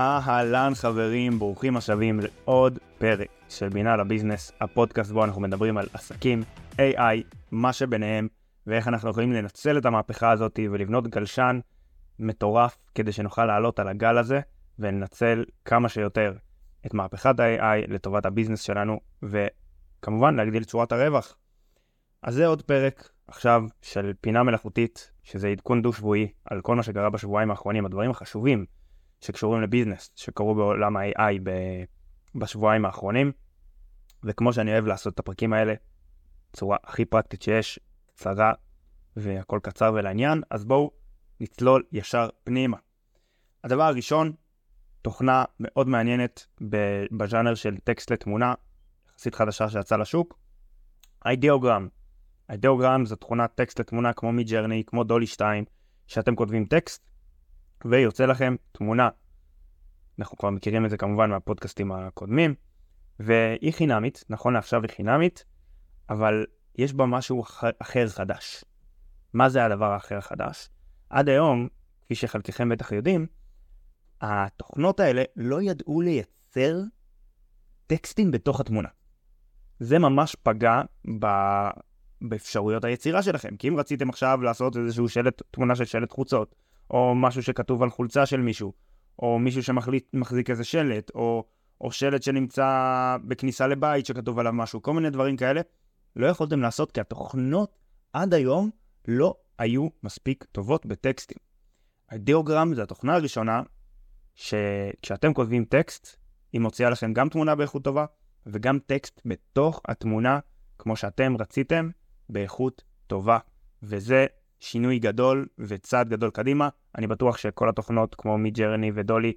אהלן חברים, ברוכים השבים לעוד פרק של בינה לביזנס, הפודקאסט בו אנחנו מדברים על עסקים, AI, מה שביניהם, ואיך אנחנו יכולים לנצל את המהפכה הזאת ולבנות גלשן מטורף כדי שנוכל לעלות על הגל הזה ולנצל כמה שיותר את מהפכת ה-AI לטובת הביזנס שלנו, וכמובן להגדיל את שורת הרווח. אז זה עוד פרק עכשיו של פינה מלאכותית, שזה עדכון דו-שבועי על כל מה שקרה בשבועיים האחרונים, הדברים החשובים שקשורים לביזנס, שקרו בעולם ה-AI בשבועיים האחרונים. וכמו שאני אוהב לעשות את הפרקים האלה, בצורה הכי פרקטית שיש, קצרה והכל קצר ולעניין, אז בואו נצלול ישר פנימה. הדבר הראשון, תוכנה מאוד מעניינת בז'אנר של טקסט לתמונה, יחסית חדשה שיצאה לשוק, אידיאוגרם. אידיאוגרם זו תכונת טקסט לתמונה כמו מג'רני, כמו דולי 2, שאתם כותבים טקסט, ויוצא לכם תמונה. אנחנו כבר מכירים את זה כמובן מהפודקאסטים הקודמים, והיא חינמית, נכון לעכשיו היא חינמית, אבל יש בה משהו אחר חדש. מה זה הדבר האחר החדש? עד היום, כפי שחלקכם בטח יודעים, התוכנות האלה לא ידעו לייצר טקסטים בתוך התמונה. זה ממש פגע ב... באפשרויות היצירה שלכם. כי אם רציתם עכשיו לעשות איזשהו שלט, תמונה של שלט חוצות, או משהו שכתוב על חולצה של מישהו, או מישהו שמחזיק איזה שלט, או, או שלט שנמצא בכניסה לבית שכתוב עליו משהו, כל מיני דברים כאלה, לא יכולתם לעשות כי התוכנות עד היום לא היו מספיק טובות בטקסטים. הדיאוגרם זה התוכנה הראשונה שכשאתם כותבים טקסט, היא מוציאה לכם גם תמונה באיכות טובה וגם טקסט בתוך התמונה כמו שאתם רציתם באיכות טובה. וזה שינוי גדול וצעד גדול קדימה. אני בטוח שכל התוכנות כמו מידג'רני ודולי,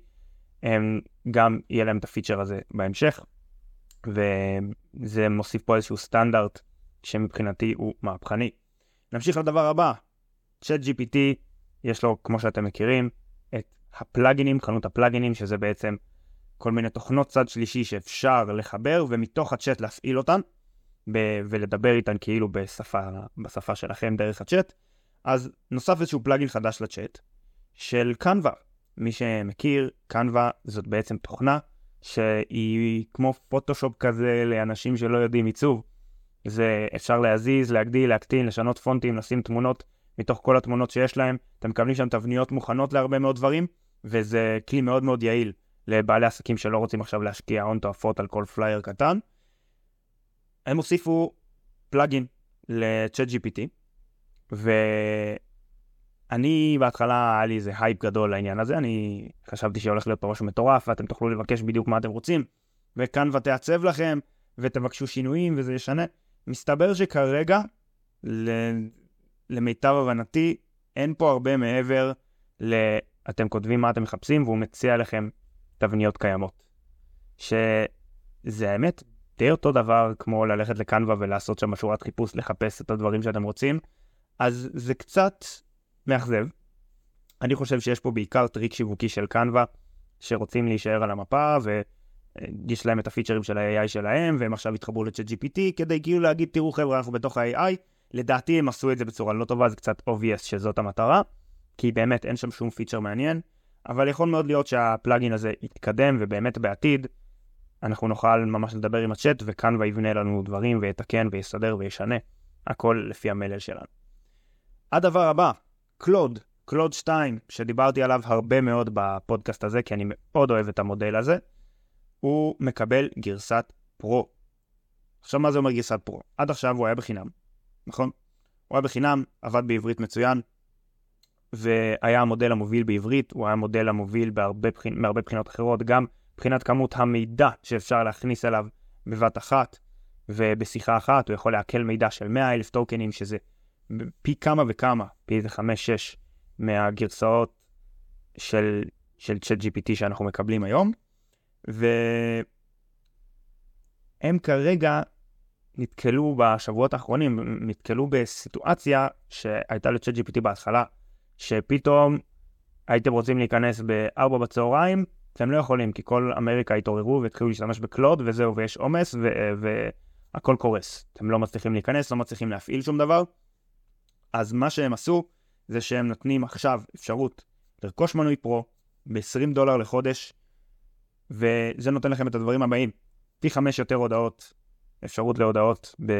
הם גם יהיה להם את הפיצ'ר הזה בהמשך. וזה מוסיף פה איזשהו סטנדרט שמבחינתי הוא מהפכני. נמשיך לדבר הבא, צ'אט GPT, יש לו, כמו שאתם מכירים, את הפלאגינים, חנות הפלאגינים, שזה בעצם כל מיני תוכנות צד שלישי שאפשר לחבר, ומתוך הצ'אט להפעיל אותן, ולדבר איתן כאילו בשפה, בשפה שלכם דרך הצ'אט. אז נוסף איזשהו פלאגין חדש לצ'אט, של קנווה. מי שמכיר, קנווה זאת בעצם תוכנה שהיא כמו פוטושופ כזה לאנשים שלא יודעים עיצוב. זה אפשר להזיז, להגדיל, להקטין, לשנות פונטים, לשים תמונות מתוך כל התמונות שיש להם. אתם מקבלים שם תבניות מוכנות להרבה מאוד דברים, וזה כלי מאוד מאוד יעיל לבעלי עסקים שלא רוצים עכשיו להשקיע הון תועפות על כל פלייר קטן. הם הוסיפו plugin ל-ChatGPT, ואני בהתחלה היה לי איזה הייפ גדול לעניין הזה, אני חשבתי שהולך להיות פה משהו מטורף, ואתם תוכלו לבקש בדיוק מה אתם רוצים, ו Canva תעצב לכם, ותבקשו שינויים וזה ישנה. מסתבר שכרגע, למיטב הבנתי, אין פה הרבה מעבר ל... אתם כותבים מה אתם מחפשים, והוא מציע לכם תבניות קיימות. שזה האמת די אותו דבר כמו ללכת לקנווה ולעשות שם שורת חיפוש, לחפש את הדברים שאתם רוצים, אז זה קצת מאכזב. אני חושב שיש פה בעיקר טריק שיווקי של קנווה, שרוצים להישאר על המפה, ויש להם את הפיצ'רים של ה-AI שלהם, והם עכשיו התחברו ל-chat GPT, כדי כאילו להגיד, תראו חבר'ה, אנחנו בתוך ה-AI. לדעתי הם עשו את זה בצורה לא טובה, זה קצת obvious שזאת המטרה, כי באמת אין שם שום פיצ'ר מעניין, אבל יכול מאוד להיות שהפלאגין הזה יתקדם, ובאמת בעתיד אנחנו נוכל ממש לדבר עם הצ'אט, וכאן ויבנה לנו דברים, ויתקן, ויסדר, וישנה, הכל לפי המלל שלנו. הדבר הבא, קלוד, קלוד 2, שדיברתי עליו הרבה מאוד בפודקאסט הזה, כי אני מאוד אוהב את המודל הזה, הוא מקבל גרסת פרו. עכשיו, מה זה אומר גרסת פרו? עד עכשיו הוא היה בחינם, נכון? הוא היה בחינם, עבד בעברית מצוין, והיה המודל המוביל בעברית, הוא היה המודל המוביל בהרבה בחינות, מהרבה בחינות אחרות, גם מבחינת כמות המידע שאפשר להכניס אליו בבת אחת, ובשיחה אחת הוא יכול לעכל מידע של 100 אלף טוקנים, שזה פי כמה וכמה, פי איזה 5-6 מהגרסאות של, צ'אט GPT שאנחנו מקבלים היום, והם כרגע נתקלו בשבועות האחרונים, נתקלו בסיטואציה שהייתה לצ'אט GPT בהתחלה, שפתאום הייתם רוצים להיכנס ב-4 בצהריים, אתם לא יכולים, כי כל אמריקה התעוררו והתחילו להשתמש בקלוד וזהו, ויש עומס והכל קורס. אתם לא מצליחים להיכנס, לא מצליחים להפעיל שום דבר. אז מה שהם עשו, זה שהם נותנים עכשיו אפשרות לרכוש מנוי פרו ב-20 דולר לחודש, וזה נותן לכם את הדברים הבאים. פי חמש יותר הודעות, אפשרות להודעות ב,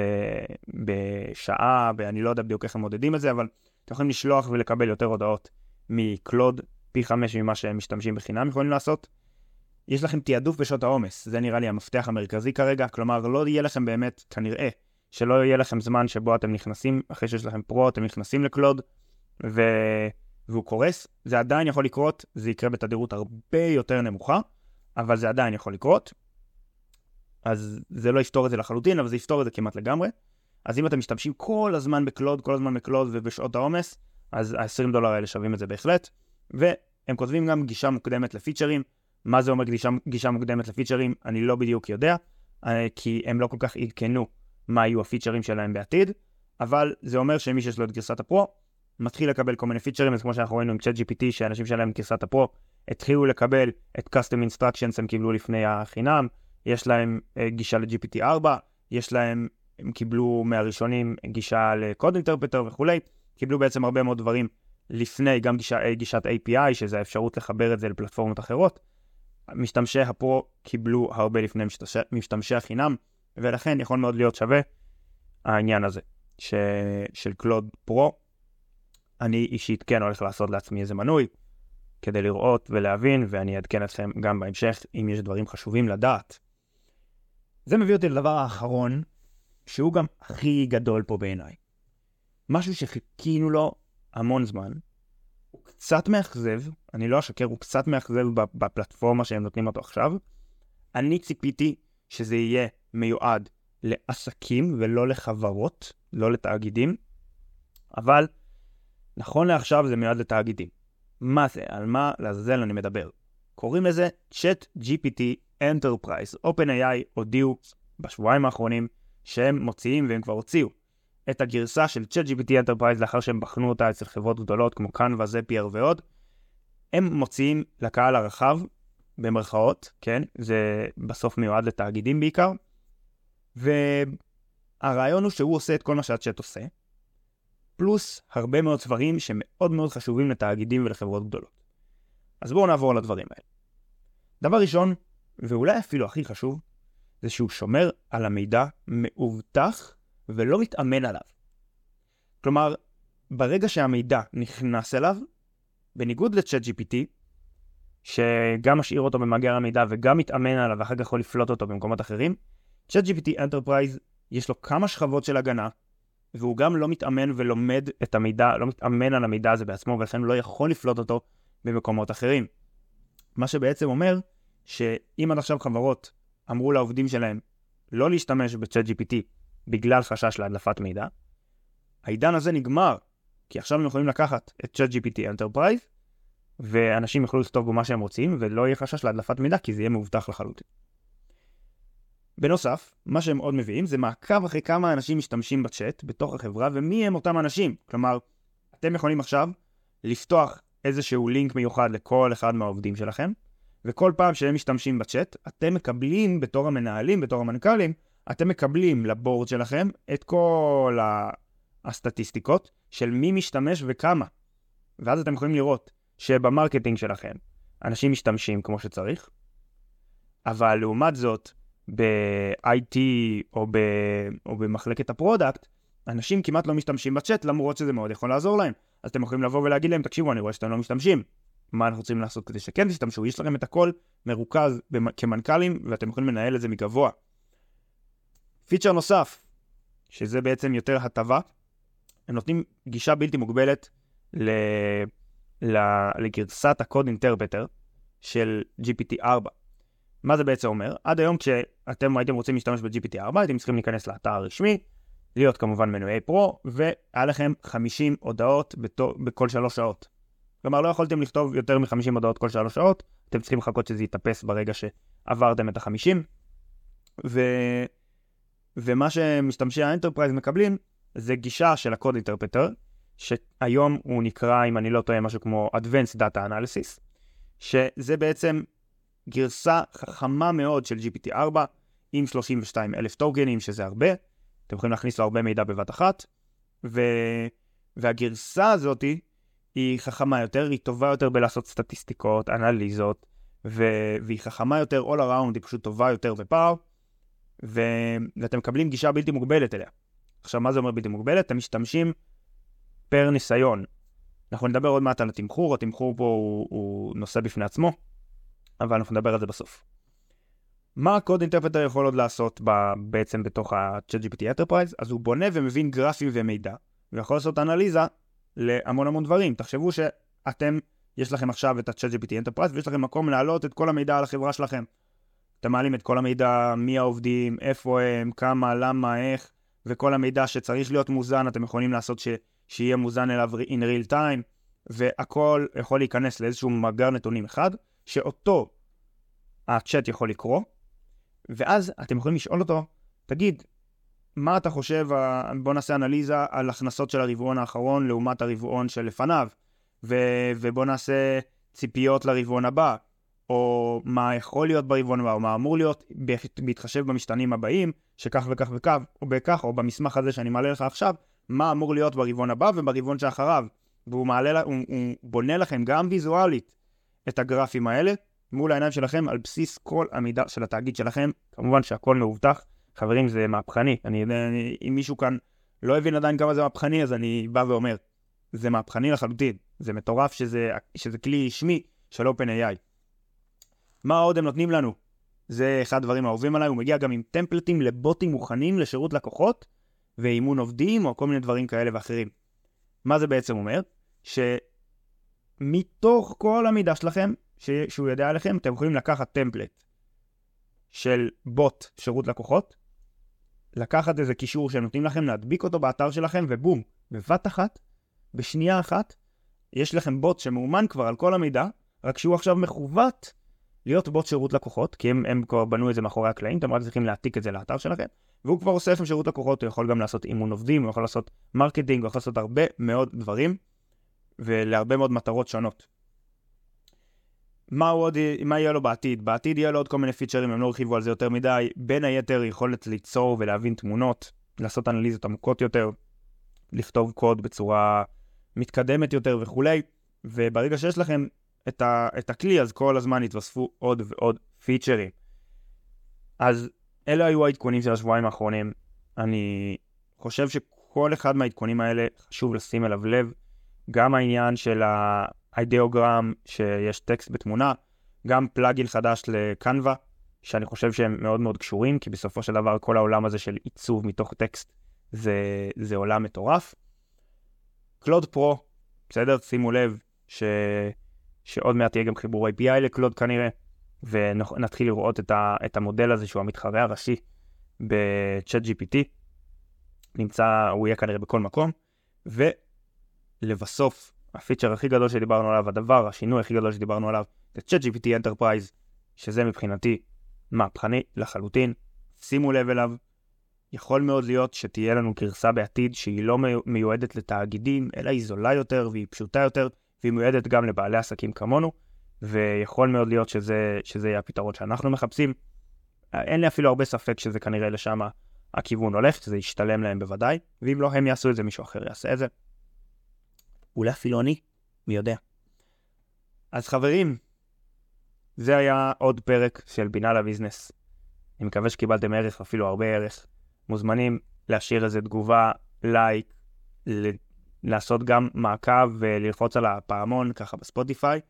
בשעה, ואני לא יודע בדיוק איך הם מודדים את זה, אבל אתם יכולים לשלוח ולקבל יותר הודעות מקלוד, פי חמש ממה שהם משתמשים בחינם יכולים לעשות. יש לכם תעדוף בשעות העומס, זה נראה לי המפתח המרכזי כרגע, כלומר לא יהיה לכם באמת, כנראה, שלא יהיה לכם זמן שבו אתם נכנסים, אחרי שיש לכם פרו, אתם נכנסים לקלוד, ו... והוא קורס, זה עדיין יכול לקרות, זה יקרה בתדירות הרבה יותר נמוכה, אבל זה עדיין יכול לקרות. אז זה לא יפתור את זה לחלוטין, אבל זה יפתור את זה כמעט לגמרי. אז אם אתם משתמשים כל הזמן בקלוד, כל הזמן בקלוד ובשעות העומס, אז ה-20 דולר האלה שווים את זה בהחלט. והם כותבים גם גישה מוקדמת לפיצ'רים. מה זה אומר גישה, גישה מוקדמת לפיצ'רים? אני לא בדיוק יודע, אה, כי הם לא כל כך עדכנו מה יהיו הפיצ'רים שלהם בעתיד, אבל זה אומר שמי שיש לו את גרסת הפרו, מתחיל לקבל כל מיני פיצ'רים, אז כמו שאנחנו ראינו עם צ'אט GPT, שאנשים שלהם גרסת הפרו, התחילו לקבל את custom instructions הם קיבלו לפני החינם, יש להם uh, גישה ל-GPT 4, יש להם, הם קיבלו מהראשונים גישה לקוד אינטרפטר וכולי, קיבלו בעצם הרבה מאוד דברים לפני, גם גישה, גישת API, שזה האפשרות לחבר את זה לפלטפורמות אחרות. משתמשי הפרו קיבלו הרבה לפני משתמשי, משתמשי החינם, ולכן יכול מאוד להיות שווה העניין הזה ש... של קלוד פרו. אני אישית כן הולך לעשות לעצמי איזה מנוי כדי לראות ולהבין, ואני אעדכן אתכם גם בהמשך אם יש דברים חשובים לדעת. זה מביא אותי לדבר האחרון, שהוא גם הכי גדול פה בעיניי. משהו שחיכינו לו המון זמן, הוא קצת מאכזב, אני לא אשקר, הוא קצת מאכזב בפלטפורמה שהם נותנים אותו עכשיו. אני ציפיתי שזה יהיה מיועד לעסקים ולא לחברות, לא לתאגידים, אבל נכון לעכשיו זה מיועד לתאגידים. מה זה? על מה לעזאזל אני מדבר? קוראים לזה Chat GPT Enterprise. OpenAI הודיעו בשבועיים האחרונים שהם מוציאים, והם כבר הוציאו, את הגרסה של ChatGPT Enterprise לאחר שהם בחנו אותה אצל חברות גדולות כמו Canva, Zapier ועוד. הם מוציאים לקהל הרחב, במרכאות, כן? זה בסוף מיועד לתאגידים בעיקר. והרעיון הוא שהוא עושה את כל מה שהצ'אט עושה, פלוס הרבה מאוד דברים שמאוד מאוד חשובים לתאגידים ולחברות גדולות. אז בואו נעבור לדברים האלה. דבר ראשון, ואולי אפילו הכי חשוב, זה שהוא שומר על המידע מאובטח ולא מתאמן עליו. כלומר, ברגע שהמידע נכנס אליו, בניגוד לצ'אט GPT, שגם משאיר אותו במאגר המידע וגם מתאמן עליו ואחר כך יכול לפלוט אותו במקומות אחרים, צ'אט GPT Enterprise יש לו כמה שכבות של הגנה, והוא גם לא מתאמן ולומד את המידע, לא מתאמן על המידע הזה בעצמו, ולכן לא יכול לפלוט אותו במקומות אחרים. מה שבעצם אומר שאם עד עכשיו חברות אמרו לעובדים שלהם לא להשתמש בצ'אט GPT בגלל חשש להדלפת מידע, העידן הזה נגמר, כי עכשיו הם יכולים לקחת את צ'אט GPT Enterprise, ואנשים יוכלו לכתוב בו מה שהם רוצים, ולא יהיה חשש להדלפת מידע, כי זה יהיה מאובטח לחלוטין. בנוסף, מה שהם עוד מביאים זה מעקב אחרי כמה אנשים משתמשים בצ'אט בתוך החברה ומי הם אותם אנשים. כלומר, אתם יכולים עכשיו לפתוח איזשהו לינק מיוחד לכל אחד מהעובדים שלכם, וכל פעם שהם משתמשים בצ'אט, אתם מקבלים בתור המנהלים, בתור המנכ"לים, אתם מקבלים לבורד שלכם את כל הסטטיסטיקות של מי משתמש וכמה. ואז אתם יכולים לראות שב marketing שלכם אנשים משתמשים כמו שצריך, אבל לעומת זאת, ב-IT או, ב- או במחלקת ה product, אנשים כמעט לא משתמשים בצ'אט למרות שזה מאוד יכול לעזור להם. אז אתם יכולים לבוא ולהגיד להם, תקשיבו, אני רואה שאתם לא משתמשים. מה אנחנו רוצים לעשות כדי שכן תשתמשו? יש לכם את הכל מרוכז כמנכ"לים ואתם יכולים לנהל את זה מגבוה. פיצ'ר נוסף, שזה בעצם יותר הטבה, הם נותנים גישה בלתי מוגבלת ל... ל... לגרסת הקוד אינטרפטר של GPT-4. מה זה בעצם אומר? עד היום כשאתם הייתם רוצים להשתמש ב-GPT-4, הייתם צריכים להיכנס לאתר הרשמי, להיות כמובן מנויי Pro, והיה לכם 50 הודעות בתו, בכל שלוש שעות. כלומר, לא יכולתם לכתוב יותר מ-50 הודעות כל שלוש שעות, אתם צריכים לחכות שזה יתאפס ברגע שעברתם את ה-50. ו... ומה שמשתמשי ה Enterprise מקבלים, זה גישה של ה Code Interpreter, שהיום הוא נקרא, אם אני לא טועה, משהו כמו Advanced Data Analysis, שזה בעצם גרסה חכמה מאוד של GPT-4 עם 32 אלף טוקנים, שזה הרבה. אתם יכולים להכניס לו הרבה מידע בבת אחת. ו... והגרסה הזאתי היא חכמה יותר, היא טובה יותר בלעשות סטטיסטיקות, אנליזות, ו- והיא חכמה יותר all around, היא פשוט טובה יותר ופער, ו- ואתם מקבלים גישה בלתי מוגבלת אליה. עכשיו, מה זה אומר בלתי מוגבלת? אתם משתמשים פר ניסיון. אנחנו נדבר עוד מעט על התמחור, התמחור פה הוא, הוא נושא בפני עצמו, אבל אנחנו נדבר על זה בסוף. מה הקוד אינטרפטר יכול עוד לעשות ב, בעצם בתוך ה-ChatGPT Enterprise? אז הוא בונה ומבין גרפים ומידע, ויכול לעשות אנליזה להמון המון דברים. תחשבו שאתם, יש לכם עכשיו את ה-ChatGPT Enterprise, ויש לכם מקום להעלות את כל המידע על החברה שלכם. אתם מעלים את כל המידע, מי העובדים, איפה הם, כמה, למה, איך, וכל המידע שצריך להיות מוזן, אתם יכולים לעשות ש... שיהיה מוזן אליו in real time, והכל יכול להיכנס לאיזשהו מאגר נתונים אחד, שאותו הצ'אט יכול לקרוא, ואז אתם יכולים לשאול אותו, תגיד, מה אתה חושב, בוא נעשה אנליזה על הכנסות של הרבעון האחרון לעומת הרבעון שלפניו, ו- ובוא נעשה ציפיות לרבעון הבא, או מה יכול להיות ברבעון הבא, או מה אמור להיות, בהתחשב במשתנים הבאים, שכך וכך וכך, או בכך, או במסמך הזה שאני מעלה לך עכשיו, מה אמור להיות ברבעון הבא וברבעון שאחריו. והוא מעלה, הוא, הוא בונה לכם גם ויזואלית את הגרפים האלה מול העיניים שלכם על בסיס כל המידע של התאגיד שלכם. כמובן שהכל מאובטח. חברים, זה מהפכני. אני, אני, אם מישהו כאן לא הבין עדיין כמה זה מהפכני, אז אני בא ואומר, זה מהפכני לחלוטין. זה מטורף שזה, שזה כלי רשמי של OpenAI. מה עוד הם נותנים לנו? זה אחד הדברים האהובים עליי, הוא מגיע גם עם טמפלטים לבוטים מוכנים לשירות לקוחות ואימון עובדים או כל מיני דברים כאלה ואחרים. מה זה בעצם אומר? שמתוך כל המידע שלכם, ש... שהוא יודע עליכם, אתם יכולים לקחת טמפלט של בוט שירות לקוחות, לקחת איזה קישור שהם נותנים לכם, להדביק אותו באתר שלכם, ובום, בבת אחת, בשנייה אחת, יש לכם בוט שמאומן כבר על כל המידע, רק שהוא עכשיו מכוות להיות בוט שירות לקוחות, כי הם, הם כבר בנו את זה מאחורי הקלעים, אתם רק צריכים להעתיק את זה לאתר שלכם, והוא כבר עושה לכם שירות לקוחות, הוא יכול גם לעשות אימון עובדים, הוא יכול לעשות marketing, הוא יכול לעשות הרבה מאוד דברים, ולהרבה מאוד מטרות שונות. מה, עוד, מה יהיה לו בעתיד? בעתיד יהיה לו עוד כל מיני פיצ'רים, הם לא הרחיבו על זה יותר מדי, בין היתר יכולת ליצור ולהבין תמונות, לעשות אנליזות עמוקות יותר, לכתוב קוד בצורה מתקדמת יותר וכולי, וברגע שיש לכם את, ה, את הכלי, אז כל הזמן יתווספו עוד ועוד פיצ'רים. אז אלה היו העדכונים של השבועיים האחרונים. אני חושב שכל אחד מהעדכונים האלה חשוב לשים אליו לב. גם העניין של האידיאוגרם, שיש טקסט בתמונה, גם פלאגין חדש לקנווה, שאני חושב שהם מאוד מאוד קשורים, כי בסופו של דבר כל העולם הזה של עיצוב מתוך טקסט זה, זה עולם מטורף. קלוד פרו, בסדר? שימו לב ש... שעוד מעט יהיה גם חיבור API לקלוד כנראה, ונתחיל לראות את, ה, את המודל הזה שהוא המתחרה הראשי ב-Chat GPT. נמצא, הוא יהיה כנראה בכל מקום. ולבסוף, הפיצ'ר הכי גדול שדיברנו עליו, הדבר, השינוי הכי גדול שדיברנו עליו, זה Chat GPT Enterprise, שזה מבחינתי מהפכני לחלוטין. שימו לב אליו, יכול מאוד להיות שתהיה לנו גרסה בעתיד שהיא לא מיועדת לתאגידים, אלא היא זולה יותר והיא פשוטה יותר, והיא מיועדת גם לבעלי עסקים כמונו, ויכול מאוד להיות שזה, שזה יהיה הפתרון שאנחנו מחפשים. אין לי אפילו הרבה ספק שזה כנראה לשם הכיוון הולך, שזה ישתלם להם בוודאי, ואם לא הם יעשו את זה, מישהו אחר יעשה את זה. אולי אפילו אני, מי יודע. אז חברים, זה היה עוד פרק של בינה לביזנס. אני מקווה שקיבלתם ערך, אפילו הרבה ערך. מוזמנים להשאיר איזה תגובה, לייק, לעשות גם מעקב וללחוץ על הפעמון ככה בספוטיפיי,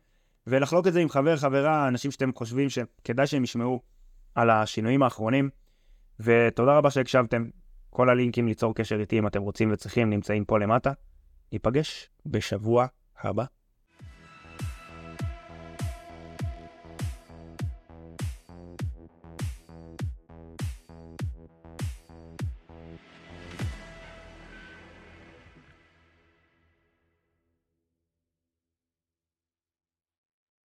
ולחלוק את זה עם חבר, חברה, אנשים שאתם חושבים שכדאי שהם ישמעו על השינויים האחרונים. ותודה רבה שהקשבתם. כל הלינקים ליצור קשר איתי אם אתם רוצים וצריכים נמצאים פה למטה. ניפגש בשבוע הבא.